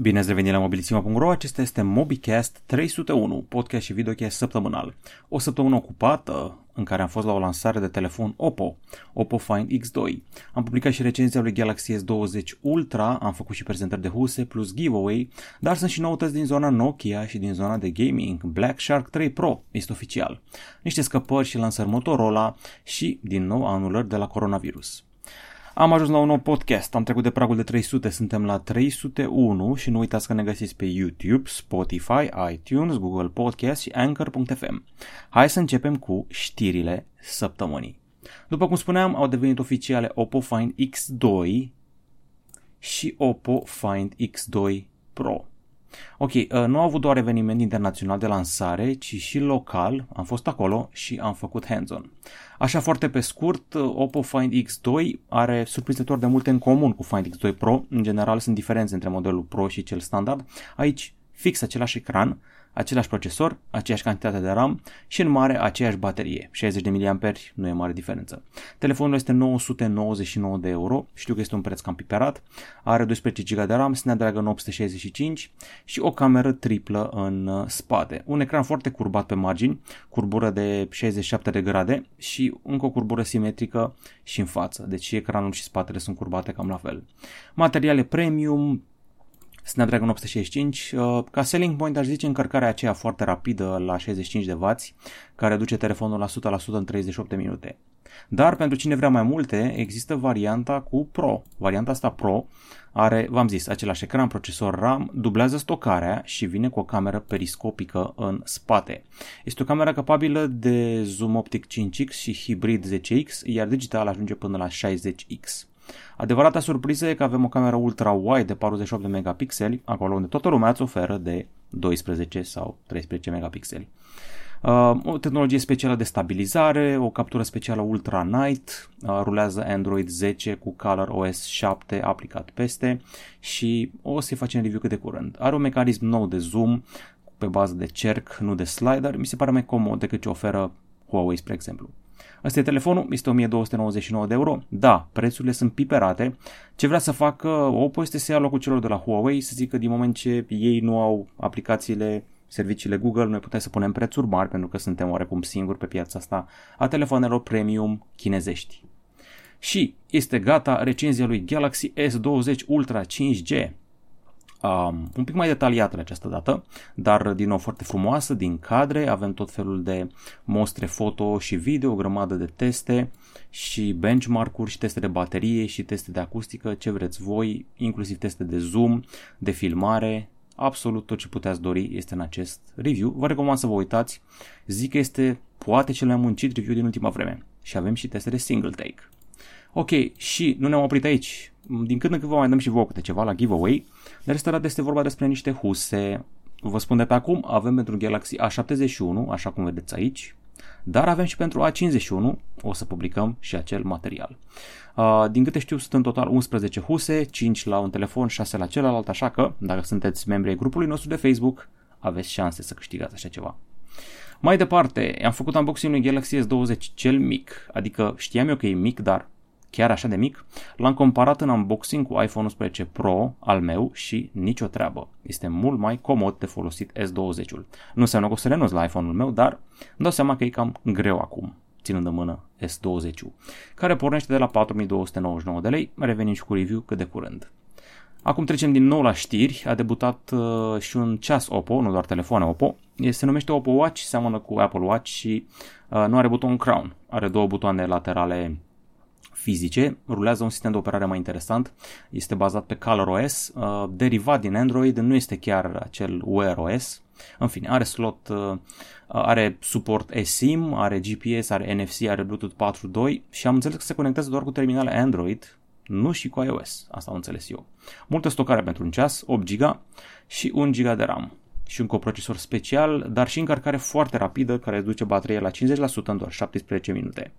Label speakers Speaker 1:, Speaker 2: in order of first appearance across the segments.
Speaker 1: Bine ați revenit la mobilisima.ro, acesta este MobiCast 301, podcast și videocast săptămânal. O săptămână ocupată în care am fost la o lansare de telefon Oppo, Oppo Find X2. Am publicat și recenzia lui Galaxy S20 Ultra, am făcut și prezentări de huse plus giveaway, dar sunt și noutăți din zona Nokia și din zona de gaming. Black Shark 3 Pro este oficial. Niște scăpări și lansări Motorola și, din nou, anulări de la coronavirus. Am ajuns la un nou podcast, am trecut de pragul de 300, suntem la 301 și nu uitați că ne găsiți pe YouTube, Spotify, iTunes, Google Podcast și Anchor.fm. Hai să începem cu știrile săptămânii. După cum spuneam, au devenit oficiale Oppo Find X2 și Oppo Find X2 Pro. Ok, uh, nu au avut doar eveniment internațional de lansare, ci și local, am fost acolo și am făcut hands-on. Așa foarte pe scurt, uh, Oppo Find X2 are surprinzător de multe în comun cu Find X2 Pro, în general sunt diferențe între modelul Pro și cel standard, aici fix același ecran, același procesor, aceeași cantitate de RAM și în mare aceeași baterie. 60 de mAh nu e mare diferență. Telefonul este 999 de euro, știu că este un preț cam piperat, are 12 GB de RAM, Snapdragon 865 și o cameră triplă în uh, spate. Un ecran foarte curbat pe margini, curbură de 67 de grade și încă o curbură simetrică și în față, deci și ecranul și spatele sunt curbate cam la fel. Materiale premium, Snapdragon 865. Uh, ca selling point aș zice încărcarea aceea foarte rapidă la 65 de W, care duce telefonul la 100% în 38 de minute. Dar pentru cine vrea mai multe, există varianta cu Pro. Varianta asta Pro are, v-am zis, același ecran, procesor RAM, dublează stocarea și vine cu o cameră periscopică în spate. Este o cameră capabilă de zoom optic 5x și hibrid 10x, iar digital ajunge până la 60x. Adevărata surpriză e că avem o cameră ultra-wide de 48 de megapixeli, acolo unde toată lumea îți oferă de 12 sau 13 megapixeli. Uh, o tehnologie specială de stabilizare, o captură specială Ultra Night, uh, rulează Android 10 cu Color OS 7 aplicat peste și o să-i facem review cât de curând. Are un mecanism nou de zoom pe bază de cerc, nu de slider, mi se pare mai comod decât ce oferă Huawei, spre exemplu. Asta e telefonul, este 1299 de euro. Da, prețurile sunt piperate. Ce vrea să facă Oppo este să ia locul celor de la Huawei, să zică din moment ce ei nu au aplicațiile serviciile Google, noi putem să punem prețuri mari pentru că suntem oarecum singuri pe piața asta a telefonelor premium chinezești. Și este gata recenzia lui Galaxy S20 Ultra 5G um, un pic mai detaliată de această dată, dar din nou foarte frumoasă, din cadre, avem tot felul de mostre foto și video, o grămadă de teste și benchmark-uri și teste de baterie și teste de acustică, ce vreți voi, inclusiv teste de zoom, de filmare, absolut tot ce puteți dori este în acest review. Vă recomand să vă uitați, zic că este poate cel mai muncit review din ultima vreme și avem și teste de single take. Ok, și nu ne-am oprit aici. Din când în când vă mai dăm și vouă câte ceva la giveaway. Dar este este vorba despre niște huse. Vă spun de pe acum, avem pentru Galaxy A71, așa cum vedeți aici, dar avem și pentru A51, o să publicăm și acel material. Uh, din câte știu, sunt în total 11 huse, 5 la un telefon, 6 la celălalt, așa că, dacă sunteți membri ai grupului nostru de Facebook, aveți șanse să câștigați așa ceva. Mai departe, am făcut unboxing lui Galaxy S20 cel mic, adică știam eu că e mic, dar chiar așa de mic, l-am comparat în unboxing cu iPhone 11 Pro al meu și nicio treabă. Este mult mai comod de folosit S20-ul. Nu înseamnă că o să renunț la iPhone-ul meu, dar îmi dau seama că e cam greu acum ținând în mână S20, care pornește de la 4299 de lei, revenim și cu review cât de curând. Acum trecem din nou la știri, a debutat uh, și un ceas Oppo, nu doar telefoane Oppo, se numește Oppo Watch, seamănă cu Apple Watch și uh, nu are buton crown, are două butoane laterale fizice, rulează un sistem de operare mai interesant, este bazat pe ColorOS, uh, derivat din Android, nu este chiar acel Wear OS, în fine, are slot, uh, are suport eSIM, are GPS, are NFC, are Bluetooth 4.2 și am înțeles că se conectează doar cu terminale Android, nu și cu iOS, asta am înțeles eu. Multă stocare pentru un ceas, 8 GB și 1 GB de RAM și un coprocesor special, dar și încărcare foarte rapidă care duce bateria la 50% în doar 17 minute.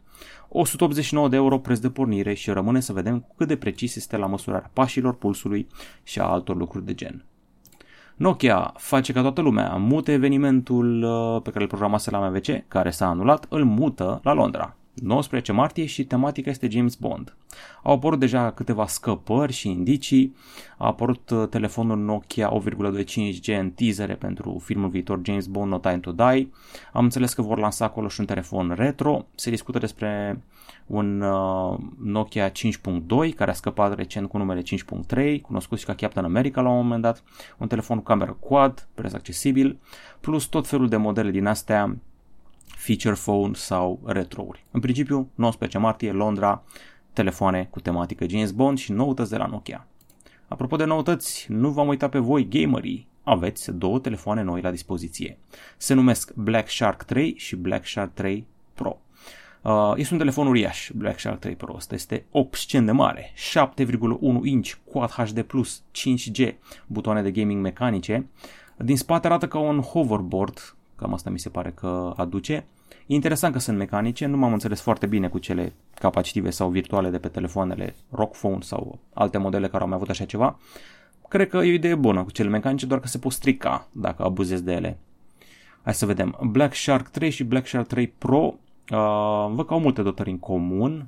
Speaker 1: 189 de euro preț de pornire și rămâne să vedem cât de precis este la măsurarea pașilor, pulsului și a altor lucruri de gen. Nokia face ca toată lumea mute evenimentul uh, pe care îl programase la MVC, care s-a anulat, îl mută la Londra. 19 martie și tematica este James Bond. Au apărut deja câteva scăpări și indicii, a apărut uh, telefonul Nokia 8,25G în teasere pentru filmul viitor James Bond No Time to Die, am înțeles că vor lansa acolo și un telefon retro, se discută despre un uh, Nokia 5.2 care a scăpat recent cu numele 5.3, cunoscut și ca Captain America la un moment dat, un telefon cu cameră quad, preț accesibil, plus tot felul de modele din astea feature phone sau retrouri. În principiu, 19 martie, Londra, telefoane cu tematică James Bond și noutăți de la Nokia. Apropo de noutăți, nu v-am uitat pe voi, gamerii. Aveți două telefoane noi la dispoziție. Se numesc Black Shark 3 și Black Shark 3 Pro. Uh, este un telefon uriaș, Black Shark 3 Pro. Ăsta este obscen de mare, 7,1 inch, Quad HD+, 5G, butoane de gaming mecanice. Din spate arată ca un hoverboard, cam asta mi se pare că aduce. E interesant că sunt mecanice, nu m-am înțeles foarte bine cu cele capacitive sau virtuale de pe telefoanele Rock Phone sau alte modele care au mai avut așa ceva. Cred că e o idee bună cu cele mecanice, doar că se pot strica dacă abuzezi de ele. Hai să vedem. Black Shark 3 și Black Shark 3 Pro Uh, văd că au multe dotări în comun.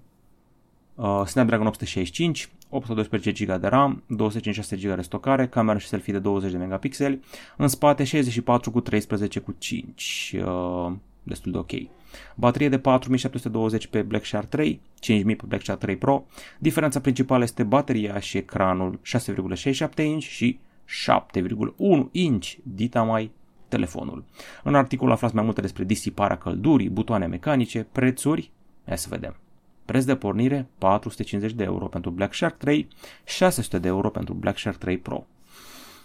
Speaker 1: Uh, Snapdragon 865, 812 GB de RAM, 256 GB de stocare, camera și selfie de 20 de megapixeli, în spate 64 cu 13 cu 5, uh, destul de ok. Baterie de 4720 pe Black Shark 3, 5000 pe Black Shark 3 Pro. Diferența principală este bateria și ecranul 6,67 inch și 7,1 inch, dita mai telefonul. În articol aflați mai multe despre disiparea căldurii, butoane mecanice, prețuri, hai să vedem. Preț de pornire 450 de euro pentru Black Shark 3, 600 de euro pentru Black Shark 3 Pro.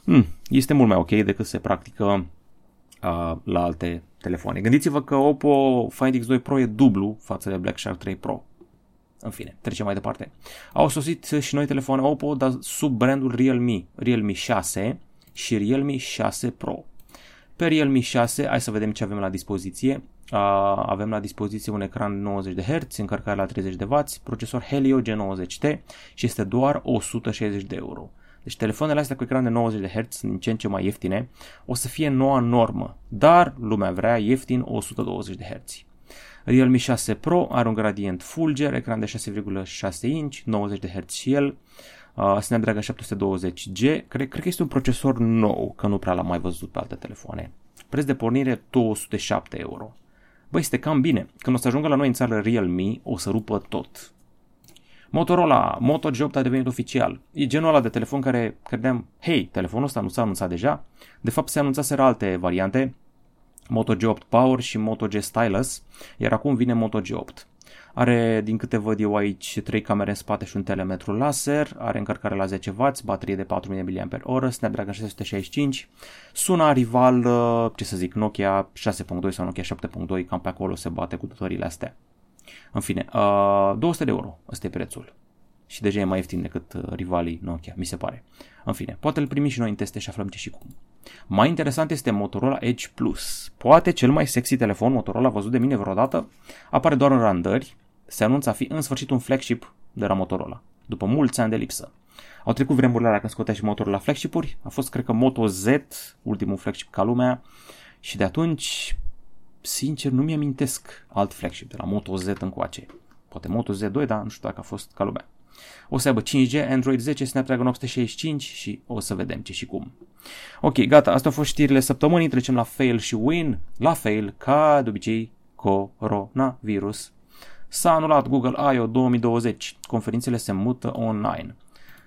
Speaker 1: Hmm, este mult mai ok decât se practică uh, la alte telefoane. Gândiți-vă că Oppo Find X2 Pro e dublu față de Black Shark 3 Pro. În fine, trecem mai departe. Au sosit și noi telefoane Oppo, dar sub brandul Realme, Realme 6 și Realme 6 Pro. Pe Realme 6, hai să vedem ce avem la dispoziție. Uh, avem la dispoziție un ecran 90 de Hz, încărcare la 30 de W, procesor Helio G90T și este doar 160 de euro. Deci telefoanele astea cu ecran de 90 de Hz sunt din ce în ce mai ieftine, o să fie noua normă, dar lumea vrea ieftin 120 de Hz. Realme 6 Pro are un gradient fulger, ecran de 6,6 inch, 90 de Hz și el, uh, Snapdragon 720G, cred, cred că este un procesor nou, că nu prea l-am mai văzut pe alte telefoane. Preț de pornire 207 euro. Băi, este cam bine. Când o să ajungă la noi în țară Realme, o să rupă tot. Motorola Moto G8 a devenit oficial. E genul ăla de telefon care credeam, hei, telefonul ăsta nu s-a anunțat deja? De fapt se anunțaseră alte variante, Moto G8 Power și Moto G Stylus, iar acum vine Moto G8. Are, din câte văd eu aici, 3 camere în spate și un telemetru laser, are încărcare la 10W, baterie de 4000 mAh, Snapdragon 665, suna rival, uh, ce să zic, Nokia 6.2 sau Nokia 7.2, cam pe acolo se bate cu tutorile astea. În fine, uh, 200 de euro, ăsta e prețul. Și deja e mai ieftin decât uh, rivalii Nokia, mi se pare. În fine, poate îl primim și noi în teste și aflăm ce și cum. Mai interesant este Motorola Edge Plus. Poate cel mai sexy telefon Motorola văzut de mine vreodată. Apare doar în randări, se anunță a fi în sfârșit un flagship de la Motorola, după mulți ani de lipsă. Au trecut vremurile alea când scotea și motorul la flagship-uri, a fost cred că Moto Z, ultimul flagship ca lumea, și de atunci, sincer, nu mi-amintesc alt flagship de la Moto Z încoace. Poate Moto Z2, dar nu știu dacă a fost ca lumea. O să aibă 5G, Android 10, Snapdragon 865 și o să vedem ce și cum. Ok, gata, astea au fost știrile săptămânii, trecem la fail și win. La fail, ca de obicei, coronavirus S-a anulat Google I.O. 2020. Conferințele se mută online.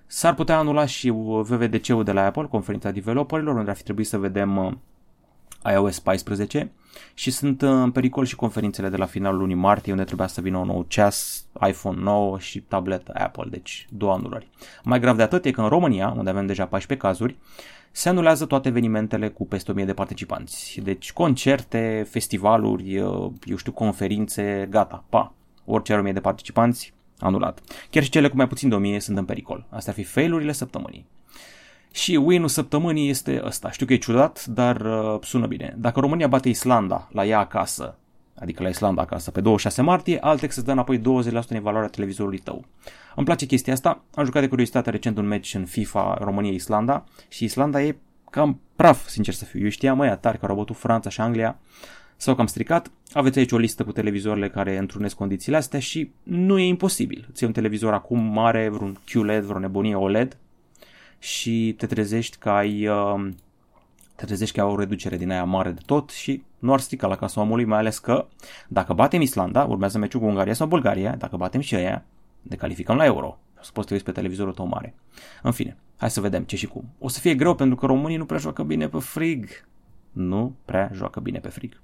Speaker 1: S-ar putea anula și VVDC-ul de la Apple, conferința developerilor, unde ar fi trebuit să vedem uh, iOS 14 și sunt uh, în pericol și conferințele de la finalul lunii martie unde trebuia să vină un nou ceas, iPhone 9 și tabletă Apple, deci două anulări. Mai grav de atât e că în România, unde avem deja 14 cazuri, se anulează toate evenimentele cu peste 1000 de participanți. Deci concerte, festivaluri, uh, eu știu, conferințe, gata, pa, orice are 1000 de participanți, anulat. Chiar și cele cu mai puțin de 1000 sunt în pericol. Astea ar fi failurile săptămânii. Și win-ul săptămânii este ăsta. Știu că e ciudat, dar uh, sună bine. Dacă România bate Islanda la ea acasă, adică la Islanda acasă, pe 26 martie, Altex îți dă înapoi 20% în evaluarea televizorului tău. Îmi place chestia asta. Am jucat de curiozitate recent un match în FIFA România-Islanda și Islanda e cam praf, sincer să fiu. Eu știam mai tari că au bătut Franța și Anglia sau cam stricat, aveți aici o listă cu televizoarele care întrunesc condițiile astea și nu e imposibil. Ți un televizor acum mare, vreun QLED, vreo nebunie OLED și te trezești că ai uh, te trezești că ai o reducere din aia mare de tot și nu ar strica la casa omului, mai ales că dacă batem Islanda, urmează meciul cu Ungaria sau Bulgaria, dacă batem și aia, ne calificăm la Euro. O să poți te uiți pe televizorul tău mare. În fine, hai să vedem ce și cum. O să fie greu pentru că românii nu prea joacă bine pe frig. Nu prea joacă bine pe frig.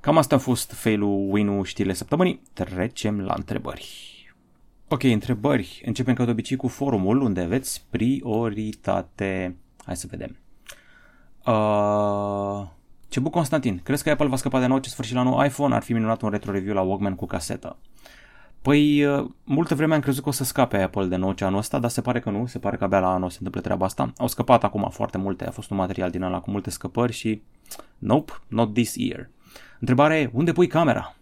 Speaker 1: Cam asta a fost failul win-ul știrile săptămânii. Trecem la întrebări. Ok, întrebări. Începem ca de obicei cu forumul unde aveți prioritate. Hai să vedem. Uh, Cebu Constantin, crezi că Apple va scăpa de nou ce sfârșit la nou iPhone? Ar fi minunat un retro review la Walkman cu casetă. Păi, uh, multă vreme am crezut că o să scape Apple de nou ce anul ăsta, dar se pare că nu, se pare că abia la anul se întâmplă treaba asta. Au scăpat acum foarte multe, a fost un material din ăla cu multe scăpări și nope, not this year. Întrebarea e, unde pui camera?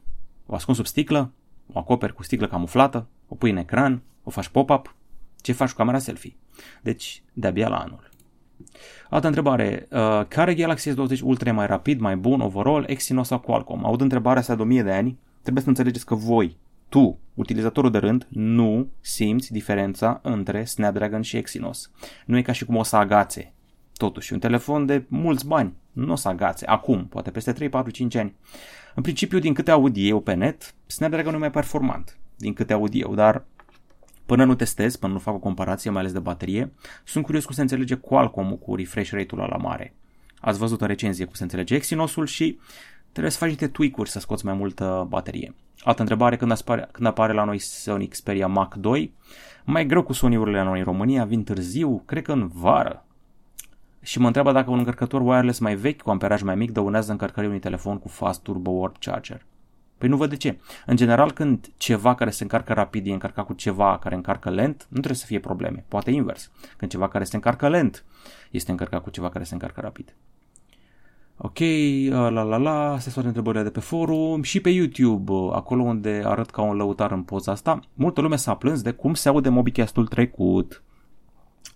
Speaker 1: O ascunzi sub sticlă? O acoperi cu sticlă camuflată? O pui în ecran? O faci pop-up? Ce faci cu camera selfie? Deci, de-abia la anul. Altă întrebare. Uh, care Galaxy S20 Ultra e mai rapid, mai bun, overall, Exynos sau Qualcomm? Aud întrebarea asta de 1000 de ani. Trebuie să înțelegeți că voi, tu, utilizatorul de rând, nu simți diferența între Snapdragon și Exynos. Nu e ca și cum o să agațe. Totuși, un telefon de mulți bani nu o să agațe. Acum, poate peste 3, 4, 5 ani. În principiu, din câte aud eu pe net, Snapdragon e mai performant. Din câte aud eu, dar Până nu testez, până nu fac o comparație, mai ales de baterie, sunt curios cum se înțelege Qualcomm cu refresh rate-ul la mare. Ați văzut o recenzie cum se înțelege Exynos-ul și trebuie să faci niște tweak-uri să scoți mai multă baterie. Altă întrebare, când apare, când apare la noi Sony Xperia Mac 2, mai greu cu Sony-urile la noi în România, vin târziu, cred că în vară. Și mă întreabă dacă un încărcător wireless mai vechi, cu amperaj mai mic, dăunează încărcării unui telefon cu fast turbo warp charger. Păi nu văd de ce. În general, când ceva care se încarcă rapid e încărcat cu ceva care încarcă lent, nu trebuie să fie probleme. Poate invers. Când ceva care se încarcă lent este încărcat cu ceva care se încarcă rapid. Ok, la la la, astea sunt întrebările de pe forum și pe YouTube, acolo unde arăt ca un lăutar în poza asta. Multă lume s-a plâns de cum se aude Mobicast-ul trecut.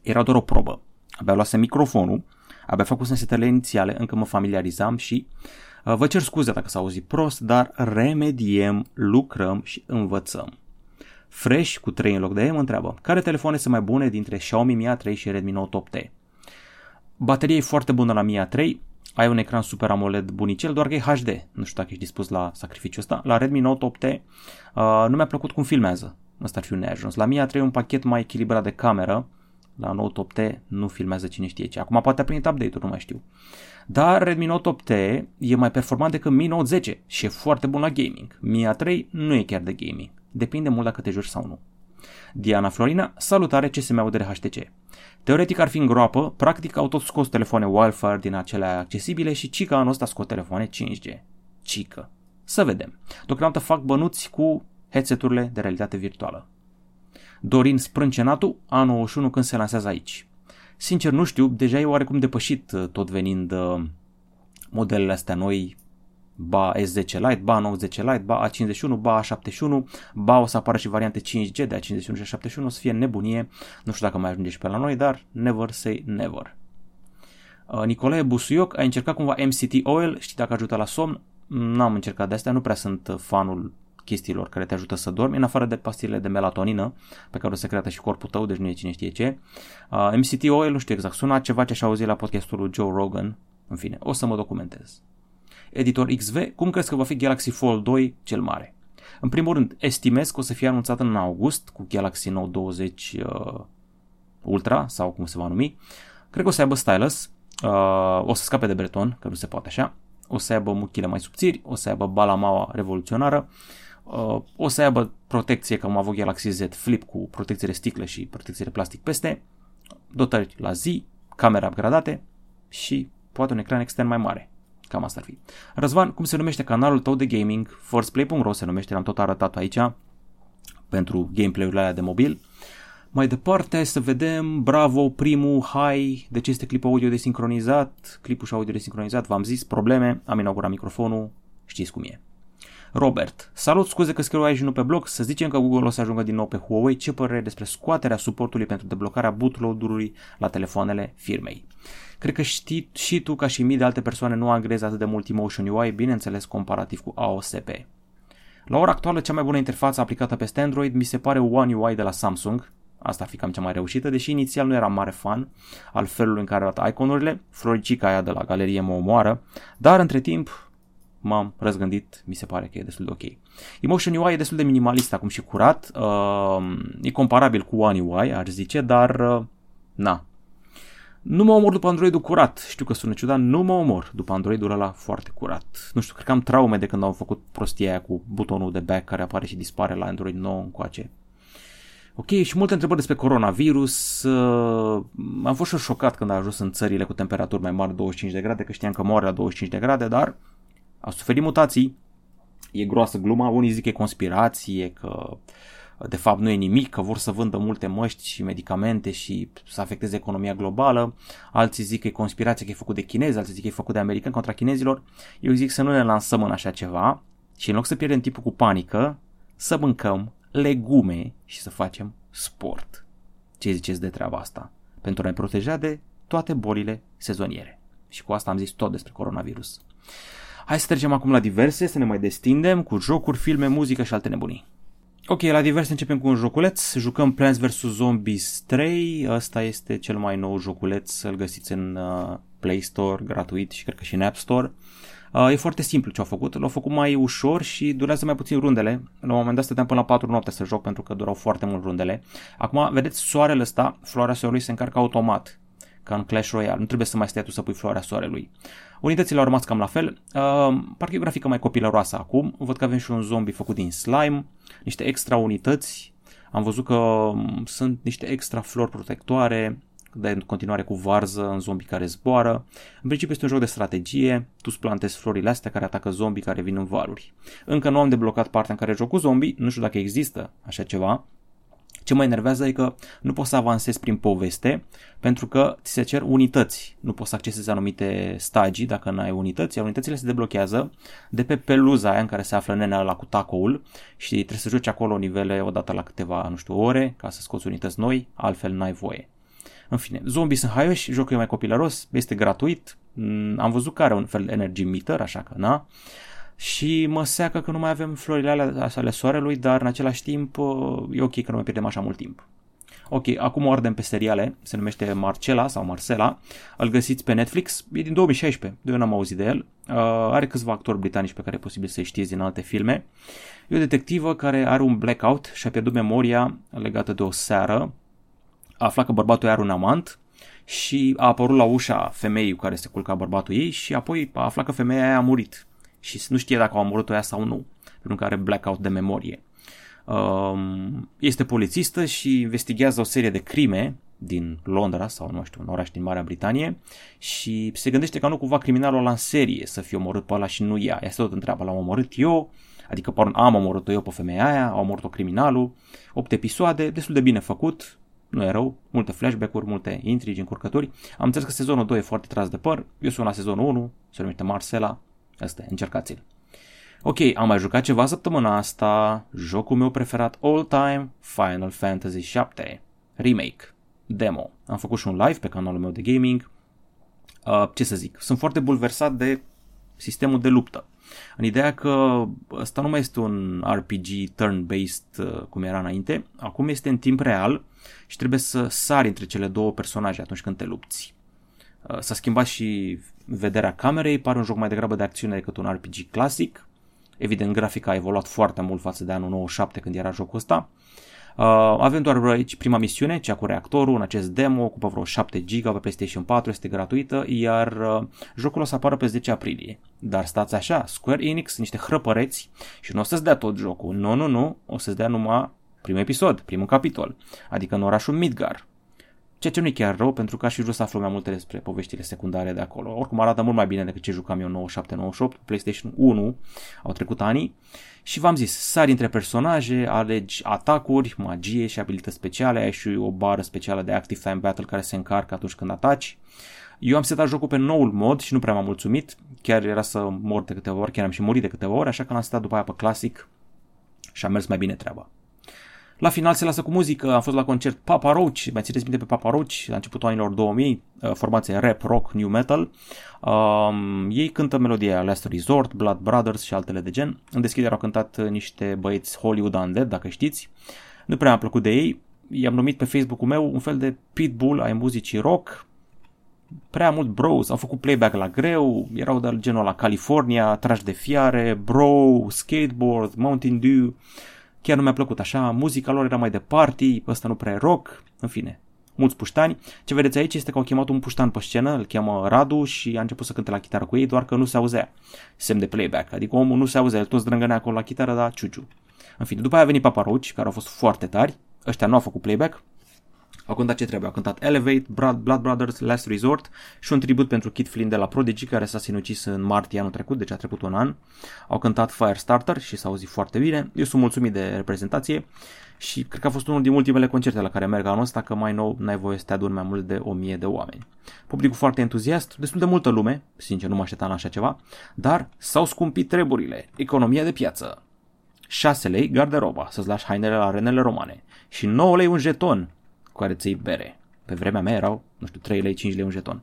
Speaker 1: Era doar o probă. Abia luase microfonul, abia făcusem setele inițiale, încă mă familiarizam și Uh, vă cer scuze dacă s-a auzit prost, dar remediem, lucrăm și învățăm. Fresh cu 3 în loc de E mă întreabă, care telefoane sunt mai bune dintre Xiaomi Mi A3 și Redmi Note 8T? Bateria e foarte bună la Mi A3, ai un ecran Super AMOLED bunicel, doar că e HD. Nu știu dacă ești dispus la sacrificiul ăsta. La Redmi Note 8T uh, nu mi-a plăcut cum filmează. Ăsta ar fi un neajuns. La Mi A3 un pachet mai echilibrat de cameră. La Note 8T nu filmează cine știe ce. Acum poate a primit update-ul, nu mai știu. Dar Redmi Note 8T e mai performant decât Mi Note 10 și e foarte bun la gaming. Mi A3 nu e chiar de gaming. Depinde mult dacă te joci sau nu. Diana Florina, salutare CSM de HTC. Teoretic ar fi în groapă, practic au tot scos telefoane Wildfire din acele accesibile și Cica anul ăsta scot telefoane 5G. Cică. Să vedem. Deocamdată fac bănuți cu headset-urile de realitate virtuală. Dorin Sprâncenatu, anul 91 când se lansează aici. Sincer, nu știu, deja e oarecum depășit uh, tot venind uh, modelele astea noi, ba S10 Lite, ba A90 Lite, ba A51, ba A71, ba o să apară și variante 5G de A51 și A71, o să fie nebunie, nu știu dacă mai ajunge și pe la noi, dar never say never. Uh, Nicolae Busuioc a încercat cumva MCT Oil, știi dacă ajută la somn? N-am încercat de astea, nu prea sunt fanul chestiilor care te ajută să dormi, în afară de pastilele de melatonină, pe care o secretă și corpul tău, deci nu e cine știe ce. Uh, MCT oil, nu știu exact, sună ceva ce și auzit la podcastul lui Joe Rogan, în fine, o să mă documentez. Editor XV, cum crezi că va fi Galaxy Fold 2 cel mare? În primul rând, estimez că o să fie anunțat în august cu Galaxy Note 20 uh, Ultra, sau cum se va numi. Cred că o să aibă stylus, uh, o să scape de breton, că nu se poate așa, o să aibă muchile mai subțiri, o să aibă balamaua revoluționară, Uh, o să aibă protecție, cum a avut Galaxy Z Flip cu protecție de sticlă și protecție de plastic peste, dotări la zi, camere upgradate și poate un ecran extern mai mare. Cam asta ar fi. Răzvan, cum se numește canalul tău de gaming? Forceplay.ro se numește, l-am tot arătat aici pentru gameplay-urile alea de mobil. Mai departe să vedem Bravo, primul, High, de ce este clipul audio desincronizat, clipul și audio desincronizat, v-am zis, probleme, am inaugurat microfonul, știți cum e. Robert, salut, scuze că scriu aici nu pe blog, să zicem că Google o să ajungă din nou pe Huawei, ce părere despre scoaterea suportului pentru deblocarea bootloader-ului la telefoanele firmei? Cred că știi și tu ca și mii de alte persoane nu agrezi atât de mult Emotion UI, bineînțeles comparativ cu AOSP. La ora actuală, cea mai bună interfață aplicată peste Android mi se pare One UI de la Samsung, Asta ar fi cam cea mai reușită, deși inițial nu eram mare fan al felului în care arată iconurile, floricica aia de la galerie mă omoară, dar între timp m-am răzgândit, mi se pare că e destul de ok. Emotion UI e destul de minimalist acum și curat, uh, e comparabil cu One UI, ar zice, dar uh, na. Nu mă omor după Androidul curat. Știu că sună ciudat, nu mă omor după Androidul ăla foarte curat. Nu știu, cred că am traume de când au făcut prostia aia cu butonul de back care apare și dispare la Android 9 încoace. Ok, și multe întrebări despre coronavirus. Uh, am fost și șocat când a ajuns în țările cu temperaturi mai mari, 25 de grade, că știam că moare la 25 de grade, dar a suferit mutații. E groasă gluma, unii zic că e conspirație, că de fapt nu e nimic, că vor să vândă multe măști și medicamente și să afecteze economia globală. Alții zic că e conspirație, că e făcut de chinezi, alții zic că e făcut de americani contra chinezilor. Eu zic să nu ne lansăm în așa ceva și în loc să pierdem timpul cu panică, să mâncăm legume și să facem sport. Ce ziceți de treaba asta? Pentru a ne proteja de toate bolile sezoniere. Și cu asta am zis tot despre coronavirus. Hai să trecem acum la diverse, să ne mai destindem cu jocuri, filme, muzică și alte nebunii. Ok, la diverse începem cu un joculeț. Jucăm Plants vs. Zombies 3. Ăsta este cel mai nou joculeț. Să-l găsiți în uh, Play Store gratuit și cred că și în App Store. Uh, e foarte simplu ce au făcut, l-au făcut mai ușor și durează mai puțin rundele. La un moment dat stăteam până la 4 noapte să joc pentru că durau foarte mult rundele. Acum, vedeți, soarele ăsta, floarea soarelui se încarcă automat, ca în Clash Royale. Nu trebuie să mai stai tu să pui floarea soarelui. Unitățile au rămas cam la fel. Uh, parcă e o grafică mai copilăroasă acum. Văd că avem și un zombie făcut din slime, niște extra unități. Am văzut că um, sunt niște extra flori protectoare, de în continuare cu varză în zombii care zboară. În principiu este un joc de strategie, tu îți plantezi florile astea care atacă zombii care vin în valuri. Încă nu am deblocat partea în care joc cu zombii, nu știu dacă există așa ceva, ce mă enervează e că nu poți să avansezi prin poveste pentru că ți se cer unități. Nu poți să accesezi anumite stagii dacă nu ai unități, iar unitățile se deblochează de pe peluza aia în care se află nenea la cu tacoul și trebuie să joci acolo nivele odată la câteva, nu știu, ore ca să scoți unități noi, altfel n-ai voie. În fine, zombii sunt haioși, jocul e mai copilăros, este gratuit, mm, am văzut că are un fel de energy meter, așa că na, și mă seacă că nu mai avem florile alea ale soarelui, dar în același timp e ok că nu mai pierdem așa mult timp. Ok, acum o ardem pe seriale, se numește Marcela sau Marcela, îl găsiți pe Netflix, e din 2016, eu n-am auzit de el, uh, are câțiva actori britanici pe care e posibil să-i știți din alte filme. E o detectivă care are un blackout și a pierdut memoria legată de o seară a aflat că bărbatul are un amant și a apărut la ușa femeii cu care se culca bărbatul ei și apoi a aflat că femeia aia a murit și nu știe dacă a omorât-o ea sau nu, pentru că are blackout de memorie. Um, este polițistă și investigează o serie de crime din Londra sau nu știu, un oraș din Marea Britanie și se gândește că nu cumva criminalul ăla în serie să fie omorât pe ăla și nu ea. Ea se tot întreabă, l-am omorât eu? Adică, pardon, am omorât-o eu pe femeia aia, a omorât-o criminalul. 8 episoade, destul de bine făcut, nu e rău, multe flashback-uri, multe intrigi, încurcături. Am înțeles că sezonul 2 e foarte tras de păr, eu sunt la sezonul 1, se numește Marcela, asta încercați-l. Ok, am mai jucat ceva săptămâna asta, jocul meu preferat all time, Final Fantasy 7, remake, demo. Am făcut și un live pe canalul meu de gaming. Uh, ce să zic, sunt foarte bulversat de sistemul de luptă. În ideea că ăsta nu mai este un RPG turn-based uh, cum era înainte, acum este în timp real și trebuie să sari între cele două personaje atunci când te lupți. Uh, s-a schimbat și vederea camerei, pare un joc mai degrabă de acțiune decât un RPG clasic. Evident, grafica a evoluat foarte mult față de anul 97 când era jocul ăsta. Uh, avem doar aici prima misiune, cea cu reactorul, în acest demo, ocupă vreo 7 GB pe PlayStation 4, este gratuită, iar uh, jocul o să apară pe 10 aprilie. Dar stați așa, Square Enix niște hrăpăreți și nu o să-ți dea tot jocul. Nu, nu, nu, o să-ți dea numai primul episod, primul capitol, adică în orașul Midgar. Ceea ce nu e chiar rău, pentru că aș fi vrut să aflu mai multe despre poveștile secundare de acolo. Oricum arată mult mai bine decât ce jucam eu 97-98, PlayStation 1, au trecut ani. Și v-am zis, sari între personaje, alegi atacuri, magie și abilități speciale, ai și o bară specială de Active Time Battle care se încarcă atunci când ataci. Eu am setat jocul pe noul mod și nu prea m-am mulțumit, chiar era să mor de câteva ori, chiar am și murit de câteva ori, așa că l-am setat după aia pe clasic și a mers mai bine treaba. La final se lasă cu muzică, am fost la concert Papa Roach, mai țineți minte pe Papa Roach, la începutul anilor 2000, uh, formație rap, rock, new metal. Um, ei cântă melodia Last Resort, Blood Brothers și altele de gen. În deschidere au cântat niște băieți Hollywood Undead, dacă știți. Nu prea am plăcut de ei, i-am numit pe Facebook-ul meu un fel de pitbull ai muzicii rock, prea mult bros, au făcut playback la greu, erau de genul la California, trași de fiare, bro, skateboard, Mountain Dew, chiar nu mi-a plăcut așa, muzica lor era mai de party, ăsta nu prea e rock, în fine, mulți puștani. Ce vedeți aici este că au chemat un puștan pe scenă, îl cheamă Radu și a început să cânte la chitară cu ei, doar că nu se auzea semn de playback, adică omul nu se auzea, el tot zdrângănea acolo la chitară, dar ciuciu. În fine, după aia a venit Paparoci, care au fost foarte tari, ăștia nu au făcut playback, au cântat ce trebuie, au cântat Elevate, Blood, Blood Brothers, Last Resort și un tribut pentru Kid Flynn de la Prodigy care s-a sinucis în martie anul trecut, deci a trecut un an. Au cântat Firestarter și s-a auzit foarte bine. Eu sunt mulțumit de reprezentație și cred că a fost unul din ultimele concerte la care merg anul ăsta, că mai nou n-ai voie să te aduni mai mult de 1000 de oameni. Publicul foarte entuziast, destul de multă lume, sincer nu mă așteptam la așa ceva, dar s-au scumpit treburile, economia de piață. 6 lei garderoba, să-ți lași hainele la arenele romane și 9 lei un jeton cu care ți bere. Pe vremea mea erau, nu știu, 3 lei, 5 lei un jeton.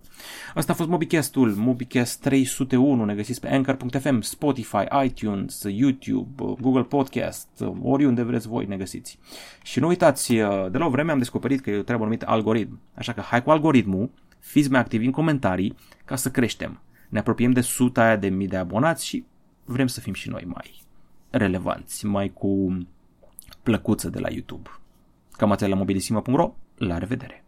Speaker 1: Asta a fost MobiCast-ul, MobiCast 301, ne găsiți pe Anchor.fm, Spotify, iTunes, YouTube, Google Podcast, oriunde vreți voi ne găsiți. Și nu uitați, de la o vreme am descoperit că e o treabă numită algoritm, așa că hai cu algoritmul, fiți mai activi în comentarii ca să creștem. Ne apropiem de suta aia de mii de abonați și vrem să fim și noi mai relevanți, mai cu plăcuță de la YouTube. Cam atât la mobilisima.ro. La revedere!